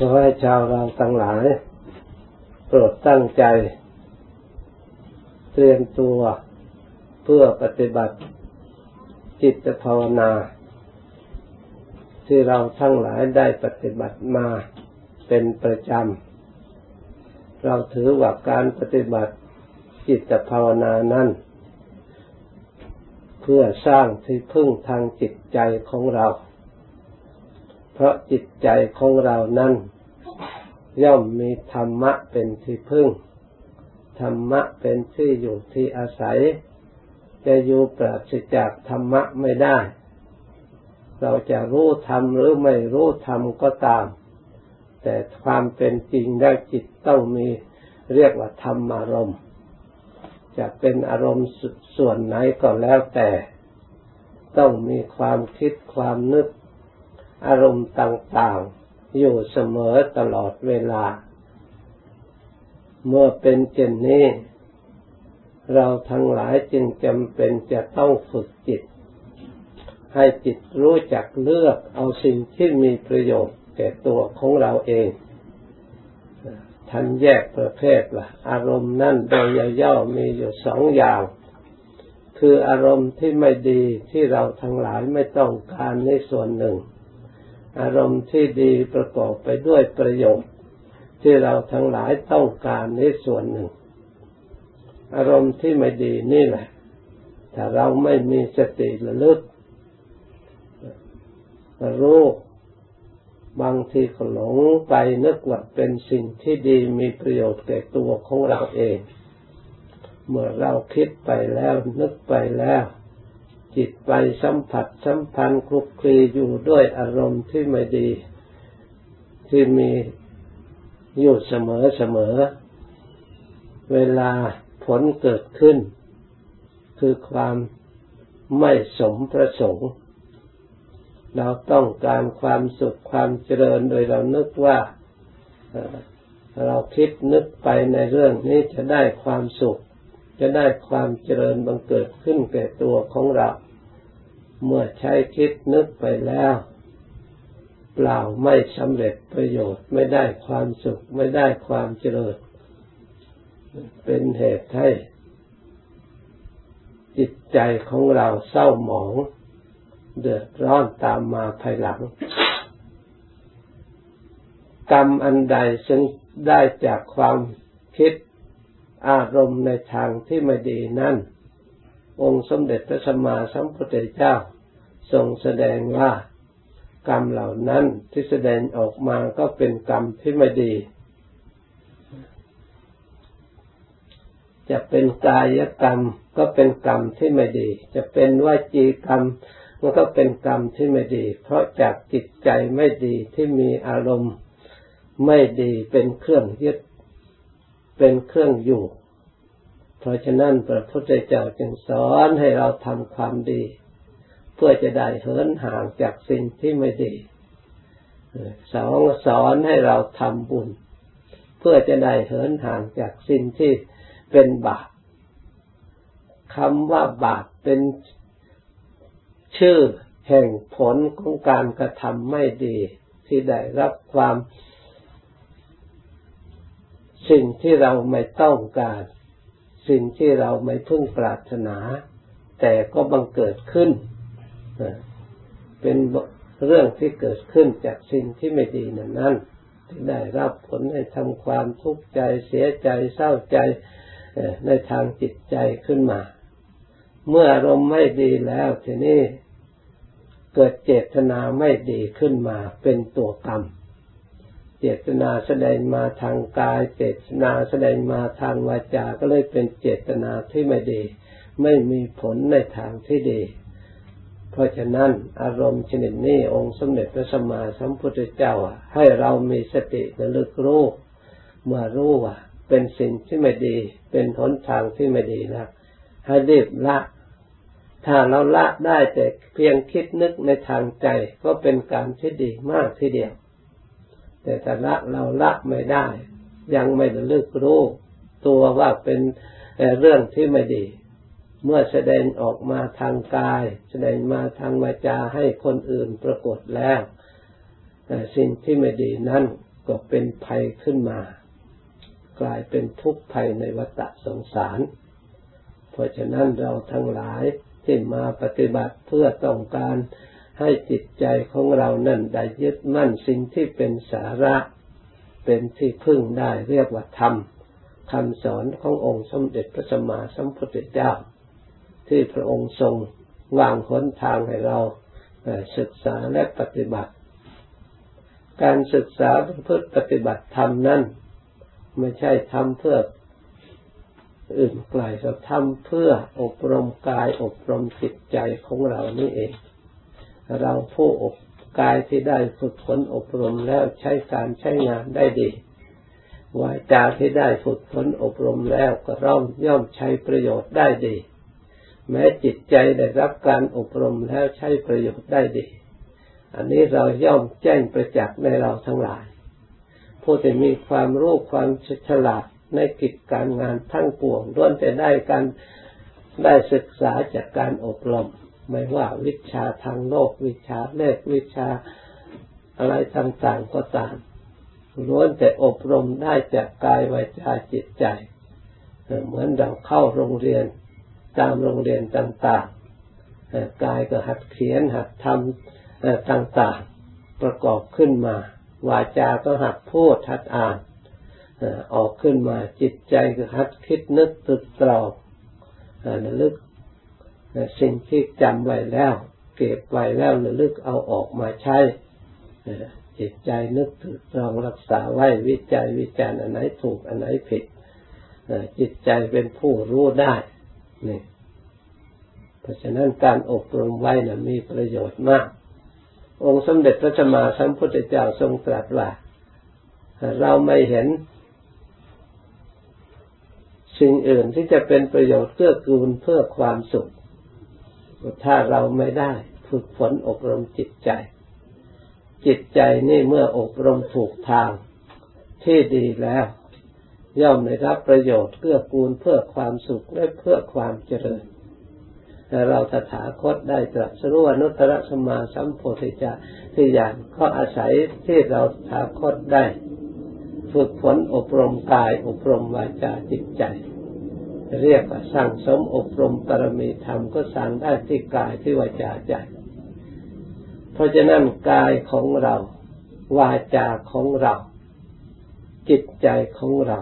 ขอให้ชาวเราทั้งหลาย โปรดตั้งใจ เตรียมตัวเพื่อปฏิบัติจิตภาวนา ที่เราทั้งหลายได้ปฏิบัติมาเป็นประจำ เราถือว่าการปฏิบัติจิตภาวนานั้น เพื่อสร้างที่พึ่งทางจิตใจของเรา เพราะจิตใจของเรานั้น ย่อมมีธรรมะเป็นที่พึ่ง ธรรมะเป็นที่อยู่ที่อาศัย จะอยู่ปราศจากธรรมะไม่ได้ เราจะรู้ธรรมหรือไม่รู้ธรรมก็ตาม แต่ความเป็นจริงได้จิตต้องมีเรียกว่าธรรมอารมณ์จะเป็นอารมณ์ส่วนไหนก็แล้วแต่ ต้องมีความคิดความนึก อารมณ์ต่างๆ อยู่เสมอตลอดเวลา เมื่อเป็นเช่นนี้ เราทั้งหลายจึงจำเป็นจะต้องฝึกจิต ให้จิตรู้จักเลือกเอาสิ่งที่มีประโยชน์แก่ตัวของเราเองท่านแยกประเภทว่าอารมณ์นั่นโดยย่อมีอยู่สองอย่าง คืออารมณ์ที่ไม่ดีที่เราทั้งหลายไม่ต้องการในส่วนหนึ่ง อารมณ์ที่ดีประกอบไปด้วยประโยชน์ ที่เราทั้งหลายต้องการในส่วนหนึ่ง อารมณ์ที่ไม่ดีนี่แหละ ถ้าเราไม่มีสติระลึกรู้บางทีก็หลงไปนึกว่าเป็นสิ่งที่ดีมีประโยชน์แก่ตัวของเราเอง เมื่อเราคิดไปแล้วนึกไปแล้ว จิตไปสัมผัสสัมพันธ์คลุกคลีอยู่ด้วยอารมณ์ที่ไม่ดี ที่มีอยู่เสมอเสมอ เวลาผลเกิดขึ้น คือความไม่สมประสงค์ เราต้องการความสุขความเจริญโดยเรานึกว่าเราคิดนึกไปในเรื่องนี้จะได้ความสุข จะได้ความเจริญบังเกิดขึ้นแก่ตัวของเรา เมื่อใช้คิดนึกไปแล้ว เปล่าไม่สำเร็จประโยชน์ไม่ได้ความสุขไม่ได้ความเจริญ เป็นเหตุให้จิตใจของเราเศร้าหมอง เดือดร้อนตามมาภายหลัง กรรมอันใดซึ่งได้จากความคิดอารมณ์ในทางที่ไม่ดีนั่น องค์สมเด็จพระสัมมาสัมพุทธเจ้าทรงแสดงว่ากรรมเหล่านั้นที่แสดงออกมาก็เป็นกรรมที่ไม่ดี จะเป็นกายกรรมก็เป็นกรรมที่ไม่ดี จะเป็นวจีกรรมมันก็เป็นกรรมที่ไม่ดี เพราะจากจิตใจไม่ดีที่มีอารมณ์ไม่ดีเป็นเครื่องยึดเป็นเครื่องอยู่ เพราะฉะนั้นพระพุทธเจ้าจึงสอนให้เราทำความดี เพื่อจะได้เหินห่างจากสิ่งที่ไม่ดีสองสอนให้เราทำบุญ เพื่อจะได้เหินห่างจากสิ่งที่เป็นบาปคำว่าบาปเป็นชื่อแห่งผลของการกระทำไม่ดี ที่ได้รับความ สิ่งที่เราไม่ต้องการ สิ่งที่เราไม่พึ่งปรารถนา แต่ก็บังเกิดขึ้น เป็นเรื่องที่เกิดขึ้นจากสิ่งที่ไม่ดีนั้นนั้นที่ได้รับผลให้ทำความทุกข์ใจเสียใจเศร้าใจในทางจิตใจขึ้นมา เมื่ออารมณ์ไม่ดีแล้วทีนี้เกิดเจตนาไม่ดีขึ้นมาเป็นตัวกรรม เจตนาแสดงมาทางกาย เจตนาแสดงมาทางวาจาก็เลยเป็นเจตนาที่ไม่ดี ไม่มีผลในทางที่ดี เพราะฉะนั้นอารมณ์ชนิดนี้องค์สมเด็จพระสัมมาสัมพุทธเจ้า ให้เรามีสติระลึกรู้เมื่อรู้ว่าเป็นสิ่งที่ไม่ดี เป็นหนทางที่ไม่ดีแล้วให้รีบละ ถ้าเราละได้แต่เพียงคิดนึกในทางใจก็เป็นการที่ดีมากทีเดียว แต่ถ้าละเราละไม่ได้ ยังไม่ระลึกรู้ตัวว่าเป็นเรื่องที่ไม่ดี เมื่อแสดงออกมาทางกาย แสดงมาทางวาจาให้คนอื่นปรากฏแล้วแต่สิ่งที่ไม่ดีนั้นก็เป็นภัยขึ้นมา กลายเป็นทุกข์ภัยในวัฏสงสาร เพราะฉะนั้นเราทั้งหลายที่มาปฏิบัติเพื่อต้องการ ให้จิตใจของเรานั่นได้ยึดมั่นสิ่งที่เป็นสาระเป็นที่พึ่งได้เรียกว่าธรรมคำสอนขององค์สมเด็จพระสัมมาสัมพุทธเจ้า ที่พระองค์ทรงวางหนทางให้เราศึกษาและปฏิบัติ การศึกษาเพื่อปฏิบัติธรรมนั้นไม่ใช่ทำเพื่ออื่นไกลเราทำเพื่ออบรมกายอบรมจิตใจของเรานี่เอง เราผู้อบกายที่ได้ฝึกฝนอบรมแล้วใช้การใช้งานได้ดีวาจาที่ได้ฝึกฝนอบรมแล้วก็ร่อมย่อมใช้ประโยชน์ได้ดี แม้จิตใจได้รับการอบรมแล้วใช้ประโยชน์ได้ดี อันนี้เราย่อมแจ้งประจักษ์ในเราทั้งหลาย ผู้ที่มีความรู้ความฉลาดในกิจการงานทั้งปวงล้วนแต่ได้การได้ศึกษาจากการอบรม ไม่ว่าวิชาทางโลกวิชาเลขวิชาอะไรต่างๆก็ตามล้วนแต่อบรมได้จากกายวาจาจิตใจ เหมือนเราเข้าโรงเรียนตามโรงเรียนต่างๆกายก็หัดเขียนหัดทำต่างๆ ประกอบขึ้นมา วาจาก็หัดพูดหัดอ่านออกขึ้นมาจิตใจก็หัดคิดนึกตึกตรองระลึก สิ่งที่จำไว้แล้ว เก็บไว้แล้วระลึกเอาออกมาใช้จิตใจนึกถึงตรองรักษาไว้วิจัยวิจารณ์อันไหนถูกอันไหนผิดจิตใจเป็นผู้รู้ได้นี่เพราะฉะนั้นการอบรมไว้นะมีประโยชน์มาก องค์สมเด็จพระจมาสัมพุทธเจ้าทรงตรัสว่า เราไม่เห็น สิ่งอื่นที่จะเป็นประโยชน์เพื่อกูลเพื่อความสุข ถ้าเราไม่ได้ฝึกฝนอบรมจิตใจ จิตใจนี่เมื่ออบรมถูกทางที่ดีแล้ว ย่อมได้รับประโยชน์เพื่อกูลเพื่อความสุขและเพื่อความเจริญแต่เราตถาคตได้ตรัสรู้อนุตตรสมาสัมโพธิจาที่อย่างก็อาศัยที่เราตถาคตได้ ฝึกฝนอบรมกายอบรมวาจาจิตใจ เรียกว่าสั่งสมอบรมปรมีธรรมก็สั่งได้ที่กายที่วาจาใจ เพราะฉะนั้นกายของเรา วาจาของเรา จิตใจของเรา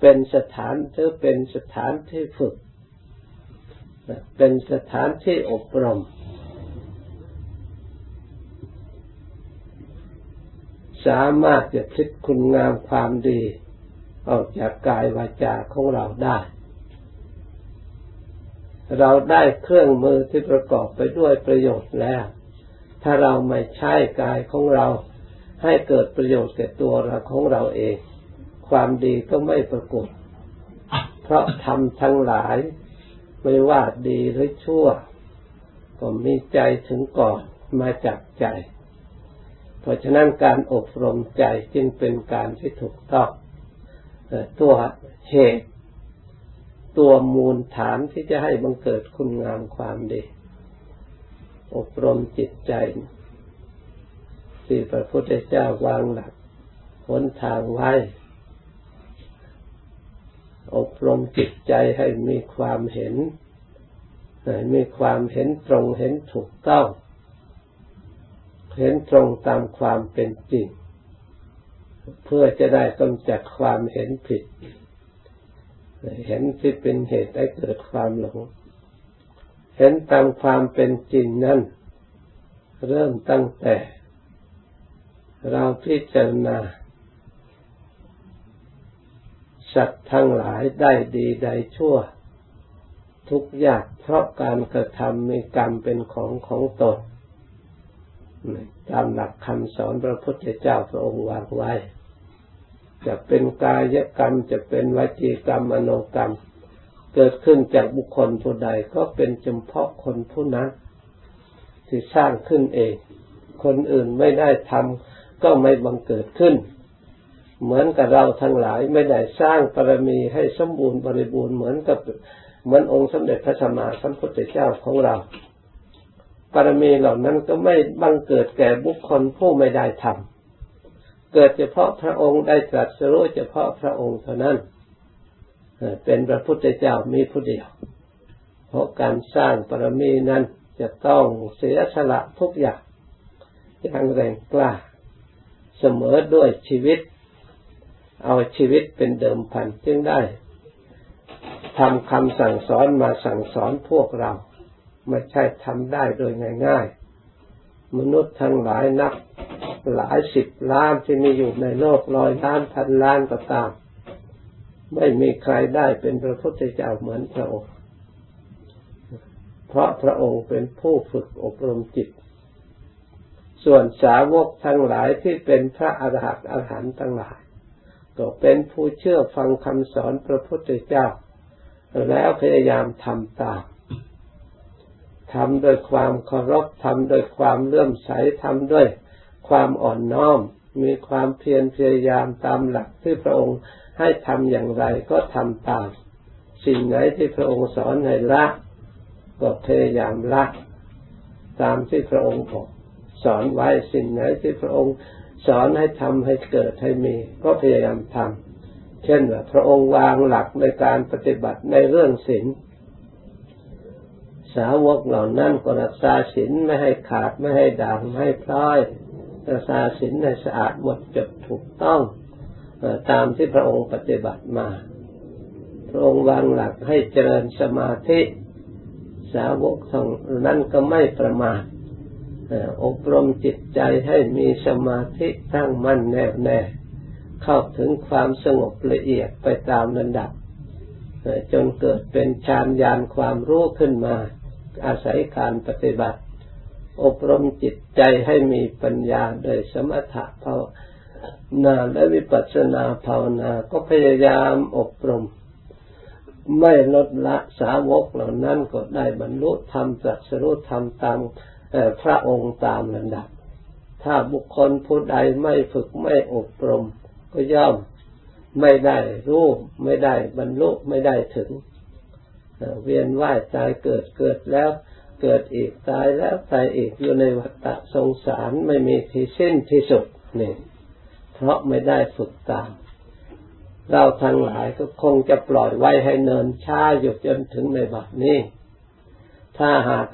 เป็นสถานหรือเป็นสถานที่ฝึก เป็นสถานที่อบรม สามารถจะคิดคุณงามความดี ออกจากกายวาจาของเราได้ เราได้เครื่องมือที่ประกอบไปด้วยประโยชน์แล้ว ถ้าเราไม่ใช้กายของเรา ให้เกิดประโยชน์แก่ตัวเราของเราเอง ความดีก็ไม่ปรากฏ เพราะทำทั้งหลาย ไม่ว่าดีหรือชั่ว ก็มีใจถึงก่อนมาจากใจ เพราะฉะนั้นการอบรมใจจึงเป็นการที่ถูกต้อง ตัวเหตุ ตัวมูลฐานที่จะให้บังเกิดคุณงามความดี อบรมจิตใจที่พระพุทธเจ้าวางหลักหนทางไว้ อบรมจิตใจให้มีความเห็น มีความเห็นตรงเห็นถูกต้อง เห็นตรงตามความเป็นจริง เพื่อจะได้กำจัดความเห็นผิด เห็นที่เป็นเหตุให้เกิดความหลง เห็นตามความเป็นจริงนั้นเริ่มตั้งแต่ เราพิจารณาสัตว์ทั้งหลายได้ดีได้ชั่ว ทุกอยากเพราะการกระทำมีกรรมเป็นของของตน ตามหลักคำสอนพระพุทธเจ้าพระองค์วางไว้ จะเป็นกายกรรมจะเป็นวจีกรรมมโนกรรม เกิดขึ้นจากบุคคลผู้ใดก็เป็นเฉพาะคนผู้นั้น ที่สร้างขึ้นเอง คนอื่นไม่ได้ทำก็ไม่บังเกิดขึ้น เหมือนกับเราทั้งหลายไม่ได้สร้างปรมีให้สมบูรณ์บริบูรณ์เหมือนกับเหมือนองค์สมเด็จพระสัมมาสัมพุทธเจ้าของเรา ปรมีเหล่านั้นก็ไม่บังเกิดแก่บุคคลผู้ไม่ได้ทำเกิดเฉพาะพระองค์ได้ตรัสรู้เฉพาะพระองค์เท่านั้นเป็นพระพุทธเจ้ามีผู้เดียว เพราะการสร้างปรมีนั้นจะต้องเสียสละทุกอย่างอย่างแรงกล้า เสมอด้วยชีวิต เอาชีวิตเป็นเดิมพันจึงได้ทำคำสั่งสอนมาสั่งสอนพวกเรา ไม่ใช่ทำได้โดยง่ายๆ มนุษย์ทั้งหลายนับหลายสิบล้านที่มีอยู่ในโลกร้อยล้านพันล้านก็ตาม ไม่มีใครได้เป็นพระพุทธเจ้าเหมือนพระองค์ เพราะพระองค์เป็นผู้ฝึกอบรมจิต ส่วนสาวกทั้งหลายที่เป็นพระอรหันต์อรหันต์ทั้งหลาย ก็เป็นผู้เชื่อฟังคำสอนพระพุทธเจ้า แล้วพยายามทำตาม ทำโดยความเคารพทำโดยความเลื่อมใสทำด้วยความอ่อนน้อม มีความเพียรพยายามตามหลักที่พระองค์ให้ทำอย่างไรก็ทำตาม สิ่งไหนที่พระองค์สอนให้ละก็พยายามละตามที่พระองค์บอกสอนไว้สิ่งไหนที่พระองค์สอนให้ทำให้เกิดให้มีก็พยายามทำเช่นว่าพระองค์วางหลักในการปฏิบัติในเรื่องศีล สาวกเหล่านั้นก็รักษาศีลไม่ให้ขาดไม่ให้ด่างไม่ให้พลอยรักษาศีลในสะอาดหมดจดถูกต้องตามที่พระองค์ปฏิบัติมา พระองค์วางหลักให้เจริญสมาธิสาวกทองนั้นก็ไม่ประมาทอบรมจิตใจให้มีสมาธิตั้งมั่นแน่วแน่ เข้าถึงความสงบละเอียดไปตามระดับจนเกิดเป็นฌานญาณความรู้ขึ้นมา อาศัยการปฏิบัติ อบรมจิตใจให้มีปัญญาโดยสมถะภาวนาและวิปัสสนาภาวนา ก็พยายามอบรม ไม่ลดละสาวกเหล่านั้นก็ได้บรรลุธรรมจักสรุธรรมตามพระองค์ตามระดับ ถ้าบุคคลผู้ใดไม่ฝึกไม่อบรม ก็ย่อมไม่ได้รู้ไม่ได้บรรลุไม่ได้ถึง เวียนว่ายตายเกิดเกิดแล้วเกิดอีกตายแล้วตายอีกอยู่ในวัฏฏะสงสารไม่มีที่สิ้นที่สุดนี่เพราะไม่ได้ฝึกตาม เราทั้งหลายก็คงจะปล่อยไว้ให้เนินช้าอยู่จนถึงในบัดนี้ ถ้าหาก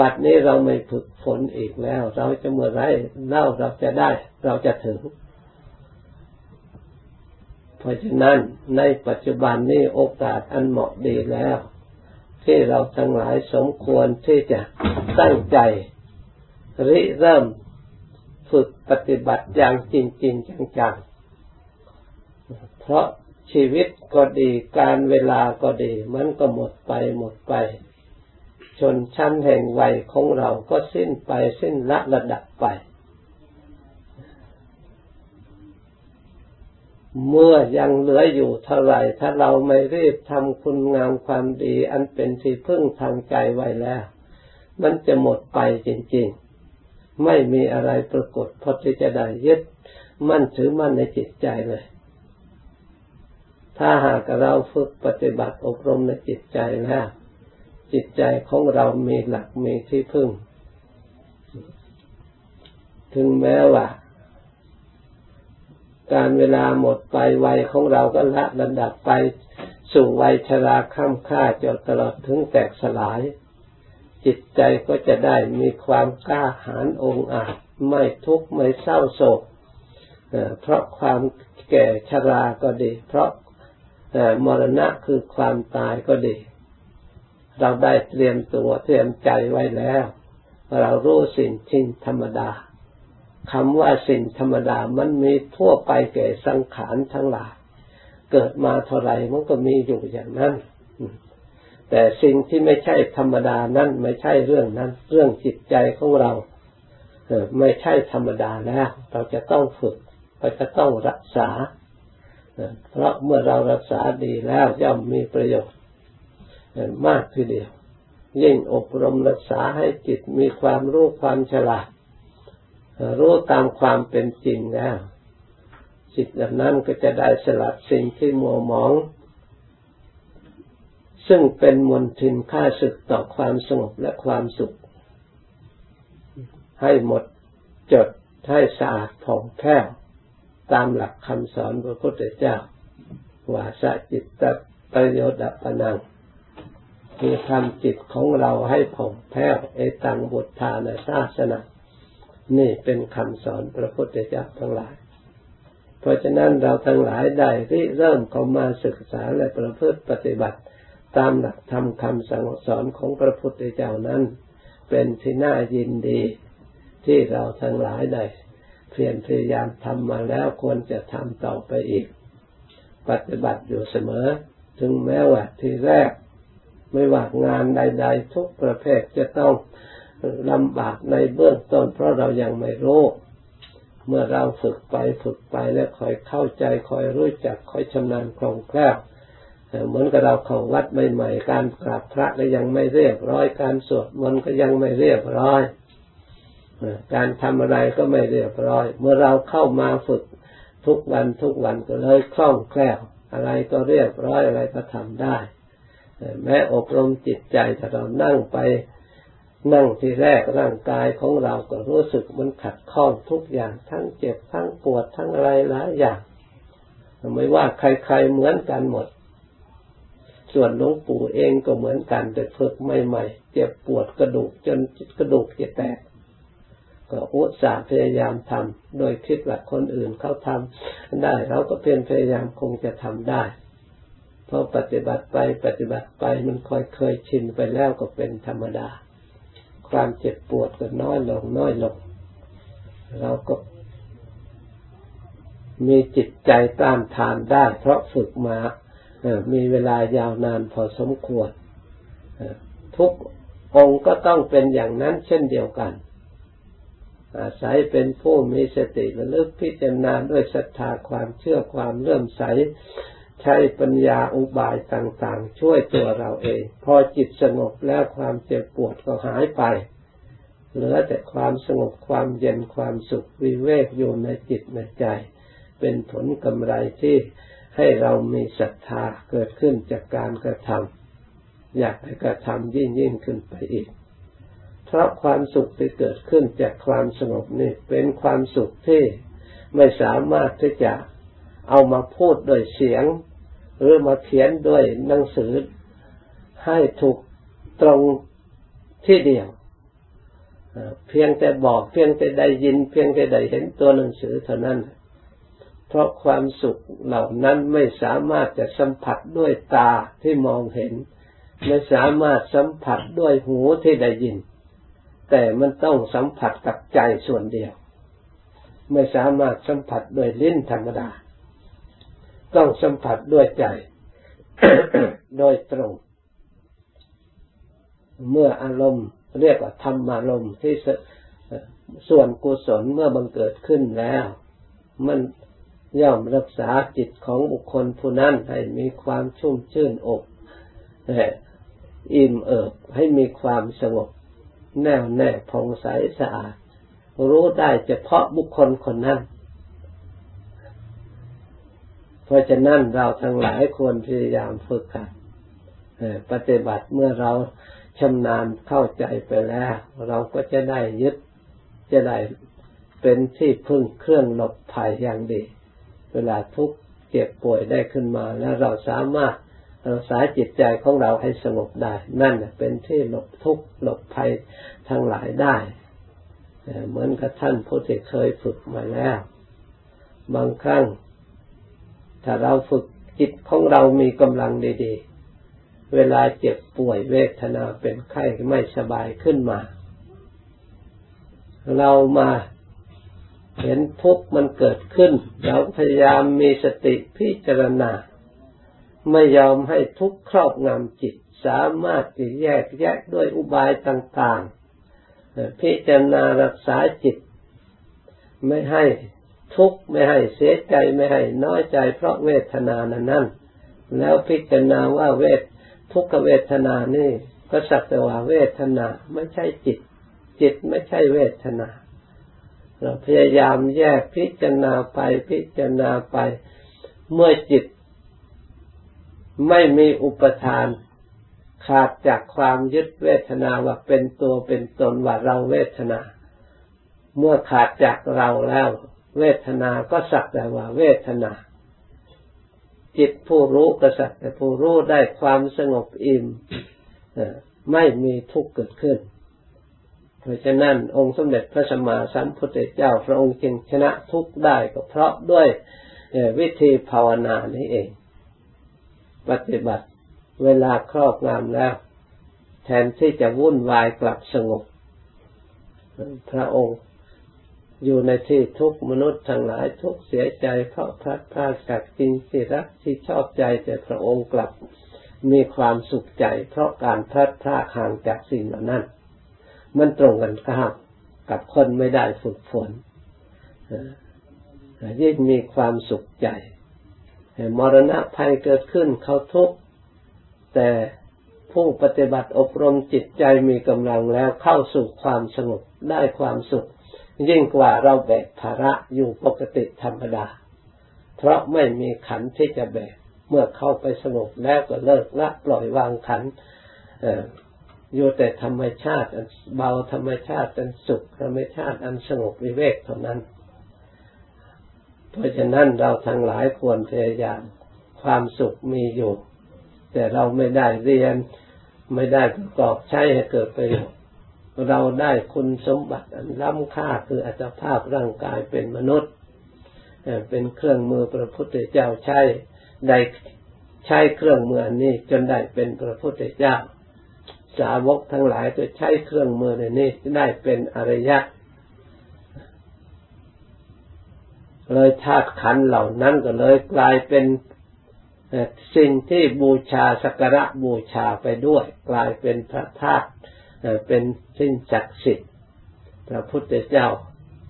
บัดนี้เราไม่ฝึกฝนอีกแล้ว เราจะเมื่อไรเล่าเราจะได้ เราจะถึง เพราะฉะนั้นในปัจจุบันนี้โอกาสอันเหมาะดีแล้ว ที่เราทั้งหลายสมควรที่จะตั้งใจ ริเริ่มฝึกปฏิบัติอย่างจริงจริงจังๆ เพราะชีวิตก็ดีการเวลาก็ดี มันก็หมดไปหมดไปจนชั้นแห่งวัยของเราก็สิ้นไปสิ้นละระดับไป เมื่อยังเหลืออยู่เท่าไหร่ถ้าเราไม่รีบทำคุณงามความดี อันเป็นที่พึ่งทางใจไว้แล้ว มันจะหมดไปจริง ๆ ไม่มีอะไรปรากฏพอที่จะได้ยึดมั่นถือมั่นในจิตใจเลย ถ้าหากเราฝึกปฏิบัติอบรมในจิตใจแล้วจิตใจของเรามีหลักมีที่พึ่ง ถึงแม้ว่า การเวลาหมดไปวัยของเราก็ละระดับไปสู่วัยชราข้ามค่าจนตลอดถึงแตกสลาย จิตใจก็จะได้มีความกล้าหาญองอาจไม่ทุกข์ไม่เศร้าโศกเพราะความแก่ชราก็ดี เพราะมรณะคือความตายก็ดี เราได้เตรียมตัวเตรียมใจไว้แล้ว เรารู้สิ่งทิ้งธรรมดา คำว่าสิ่งธรรมดามันมีทั่วไปแก่สังขารทั้งหลาย เกิดมาเท่าไรมันก็มีอยู่อย่างนั้น แต่สิ่งที่ไม่ใช่ธรรมดานั้นไม่ใช่เรื่องนั้น เรื่องจิตใจของเราไม่ใช่ธรรมดาแล้ว เราจะต้องฝึกเราจะต้องรักษา เพราะเมื่อเรารักษาดีแล้วย่อมมีประโยชน์มากทีเดียว ยิ่งอบรมรักษาให้จิตมีความรู้ความฉลาด รู้ตามความเป็นจริงแล้วจิตแบบนั้นก็จะได้สลัดสิ่งที่มัวหมอง ซึ่งเป็นมลทินค่าศึกต่อความสงบและความสุข ให้หมดจดให้สะอาดผ่องแผ้วตามหลักคำสอนพระพุทธเจ้าว่าสจิตตประโยชน์ปนังคือทำจิตของเราให้ผ่องแผ้วเอตังบุตธานาศาสนา นี่เป็นคำสอนพระพุทธเจ้าทั้งหลาย เพราะฉะนั้นเราทั้งหลายได้ที่เริ่มเข้ามาศึกษาและประพฤติปฏิบัติ ตามหลักธรรมคำสั่งสอนของพระพุทธเจ้านั้น เป็นที่น่ายินดี ที่เราทั้งหลายได้เพียรพยายามทำมาแล้วควรจะทำต่อไปอีก ปฏิบัติอยู่เสมอ ถึงแม้ว่าที่แรก ไม่ว่างานใด ๆ ทุกประเภทจะต้อง ลำบากในเบื้องต้นเพราะเรายังไม่รู้ เมื่อเราฝึกไปฝึกไปแล้วคอยเข้าใจคอยรู้จักคอยชำนาญคล่องแคล่วเหมือนกับเราเข้าวัดใหม่ๆการกราบพระก็ยังไม่เรียบร้อย การสวดมนต์ก็ยังไม่เรียบร้อยการทำอะไรก็ไม่เรียบร้อย เมื่อเราเข้ามาฝึกทุกวันทุกวันก็เลยคล่องแคล่วอะไรก็เรียบร้อยอะไรก็ทำได้ แม้อบรมจิตใจถ้าเรานั่งไป นั่งที่แรกร่างกายของเราก็รู้สึกมันขัดข้องทุกอย่างทั้งเจ็บทั้งปวดทั้งอะไรหลายอย่างไม่ว่าใครๆเหมือนกันหมด ส่วนหลวงปู่เองก็เหมือนกันแต่ฝึกใหม่ๆเจ็บปวดกระดูกจนกระดูกจะแตกก็อุตส่าห์พยายามทำโดยคิดว่าคนอื่นเขาทำได้ เราก็เพียรพยายามคงจะทำได้พราะปฏิบัติไปปฏิบัติไปมันค่อยเคยชินไปแล้วก็เป็นธรรมดา ความเจ็บปวดก็น้อยลงน้อยลง เราก็มีจิตใจต้านทานได้ เพราะฝึกมามีเวลายาวนานพอสมควรทุกองค์ก็ต้องเป็นอย่างนั้นเช่นเดียวกัน อาศัยเป็นผู้มีสติระลึกพิจารณาด้วยศรัทธาความเชื่อความเลื่อมใส ใช้ปัญญาอุบายต่างๆ ช่วยตัวเราเอง พอจิตสงบแล้วความเจ็บปวดก็หายไป เหลือแต่ความสงบความเย็นความสุขวิเวกอยู่ในจิตในใจ เป็นผลกำไรที่ให้เรามีศรัทธาเกิดขึ้นจากการกระทำอยากให้กระทำยิ่งยิ่งขึ้นไปอีก เพราะความสุขที่เกิดขึ้นจากความสงบนี่เป็นความสุขที่ไม่สามารถที่จะเอามาพูดโดยเสียง หรือมาเขียนด้วยหนังสือให้ถูกตรงที่เดียว เพียงแต่บอกเพียงแต่ได้ยิน เพียงแต่ได้เห็นตัวหนังสือเท่านั้น เพราะความสุขเหล่านั้นไม่สามารถจะสัมผัสด้วยตาที่มองเห็น ไม่สามารถสัมผัสด้วยหูที่ได้ยิน แต่มันต้องสัมผัสกับใจส่วนเดียว ไม่สามารถสัมผัสด้วยลิ้นธรรมดา ต้องสัมผัสด้วยใจโดยตรง เมื่ออารมณ์ เรียกว่าธรรมารมณ์ที่ส่วนกุศลเมื่อบังเกิดขึ้นแล้ว มันย่อมรักษาจิตของบุคคลผู้นั้นให้มีความชุ่มชื่นอกอิ่มเอิบให้มีความสงบแน่วแน่ผ่องใสสะอาด รู้ได้เฉพาะบุคคลคนนั้น เพราะฉะนั้นเราทั้งหลายควรพยายามฝึกกันปฏิบัติเมื่อเรา ชำนาญเข้าใจไปแล้ว เราก็จะได้ยึดจะได้เป็นที่พึ่งเครื่องหลบภัยอย่างดี เวลาทุกข์เจ็บป่วยได้ขึ้นมาแล้วเราสามารถรักษาจิตใจของเราให้สงบได้ นั่นเป็นที่หลบทุกข์หลบภัยทั้งหลายได้ เหมือนกับท่านผู้ที่เคยฝึกมาแล้ว บางครั้ง ถ้าเราฝึกจิตของเรามีกำลังดี ๆ เวลาเจ็บป่วยเวทนาเป็นไข้ไม่สบายขึ้นมา เรามาเห็นทุกข์มันเกิดขึ้น เราพยายามมีสติพิจารณา ไม่ยอมให้ทุกข์ครอบงำจิต สามารถจะแยกแยกด้วยอุบายต่างๆ พิจารณารักษาจิต ไม่ให้ทุกข์ไม่ให้เสียใจไม่ให้น้อยใจเพราะเวทนานั้นนั่นแล้วพิจารณาว่าเวท ทุกขเวทนานี่ก็สักแต่ว่าเวทนาไม่ใช่จิต จิตไม่ใช่เวทนา เราพยายามแยกพิจารณาไปพิจารณาไป เมื่อจิต ไม่มีอุปทาน ขาดจากความยึดเวทนาว่าเป็นตัวเป็นตนว่าเราเวทนา เมื่อขาดจากเราแล้ว เวทนาก็สักแต่ว่าเวทนา จิตผู้รู้ก็สักแต่ผู้รู้ได้ความสงบอิ่มไม่มีทุกข์เกิดขึ้น เพราะฉะนั้นองค์สมเด็จพระสัมมาสัมพุทธเจ้า พระองค์จึงชนะทุกข์ได้ก็เพราะด้วยวิธีภาวนานี้เอง ปฏิบัติเวลาครอบงำแล้ว แทนที่จะวุ่นวายกลับสงบ พระองค์ อยู่ในที่ทุกมนุษย์ทั้งหลายทุกเสียใจเพราะพลัดพรากจากจริงที่รักที่ชอบใจแต่พระองค์กลับมีความสุขใจ เพราะการพลัดพรากห่างจากสิ่งเหล่านั้น มันตรงกันข้ามกับคนไม่ได้ฝึกฝนยิ่งมีความสุขใจมรณะภัยเกิดขึ้นเขาทุกข์แต่ผู้ปฏิบัติอบรมจิตใจมีกำลังแล้วเข้าสู่ความสงบได้ความสุข ยิ่งกว่าเราแบกภาระอยู่ปกติธรรมดา เพราะไม่มีขันที่จะแบก เมื่อเข้าไปสงบแล้วก็เลิกละปล่อยวางขันอยู่แต่ธรรมชาติอันเบาธรรมชาติอันสุขธรรมชาติอันสงบวิเวกเท่านั้น เพราะฉะนั้นเราทั้งหลายควรพยายามความสุขมีอยู่ แต่เราไม่ได้เรียน ไม่ได้ประกอบใช้ให้เกิดประโยชน์ เราได้คุณสมบัติอันล้ำค่าคืออัตภาพร่างกายเป็นมนุษย์ เป็นเครื่องมือพระพุทธเจ้าใช้ได้ใช้เครื่องมือนี้จนได้เป็นพระพุทธเจ้า สาวกทั้งหลายก็ใช้เครื่องมือในนี้ได้เป็นอริยะเลยธาตุขันเหล่านั้นก็เลยกลายเป็นสิ่งที่บูชาสักการะบูชาไปด้วย กลายเป็นพระธาตุ เป็นสิ่งศักดิ์สิทธิ์พระพุทธเจ้า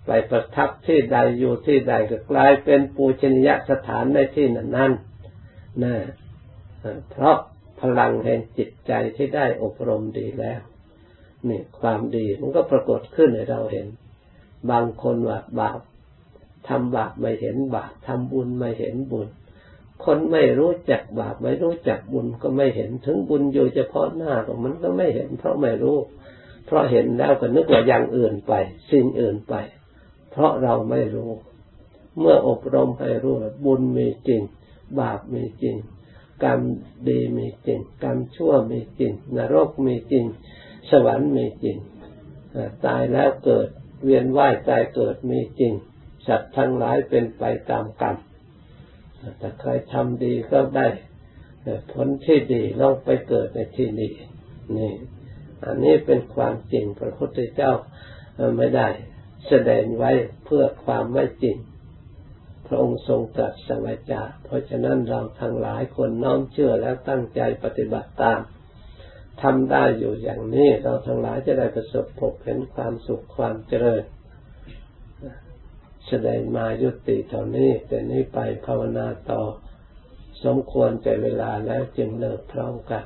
ไปประทับที่ใดอยู่ที่ใดก็กลายเป็นปูชนียสถานในที่นั้นนั้นนะเพราะพลังแห่งจิตใจที่ได้อบรมดีแล้วนี่ความดีมันก็ปรากฏขึ้นให้เราเห็น บางคนว่าบาปทำบาปไม่เห็นบาปทำบุญไม่เห็นบุญ คนไม่รู้จักบาปไม่รู้จักบุญก็ไม่เห็นถึงบุญอยู่เฉพาะหน้าก็มันก็ไม่เห็น เพราะไม่รู้ เพราะเห็นแล้วก็นึกว่าอย่างอื่นไป สิ่งอื่นไป เพราะเราไม่รู้ เมื่ออบรมให้รู้บุญมีจริง บาปมีจริง กรรมดีมีจริง กรรมชั่วมีจริง นรกมีจริง สวรรค์มีจริงตายแล้วเกิด เวียนว่ายตายเกิดมีจริงสัตว์ทั้งหลายเป็นไปตามกรรม ถ้าใครทำดีก็ได้ผลที่ดีลองไปเกิดในที่ดีนี่ อันนี้เป็นความจริงพระพุทธเจ้าไม่ได้ แสดงไว้เพื่อความไม่จริง พระองค์ทรงตรัสสังจาเพราะฉะนั้นเราทั้งหลายคนน้อมเชื่อแล้วตั้งใจปฏิบัติตามทำได้อยู่อย่างนี้ เราทั้งหลายจะได้ประสบพบเห็นความสุขความเจริญ แสดงมายุติเท่านี้ แต่นี้ไปภาวนาต่อ สมควรแต่เวลาแล้วจึงเลิกพร้อมกัน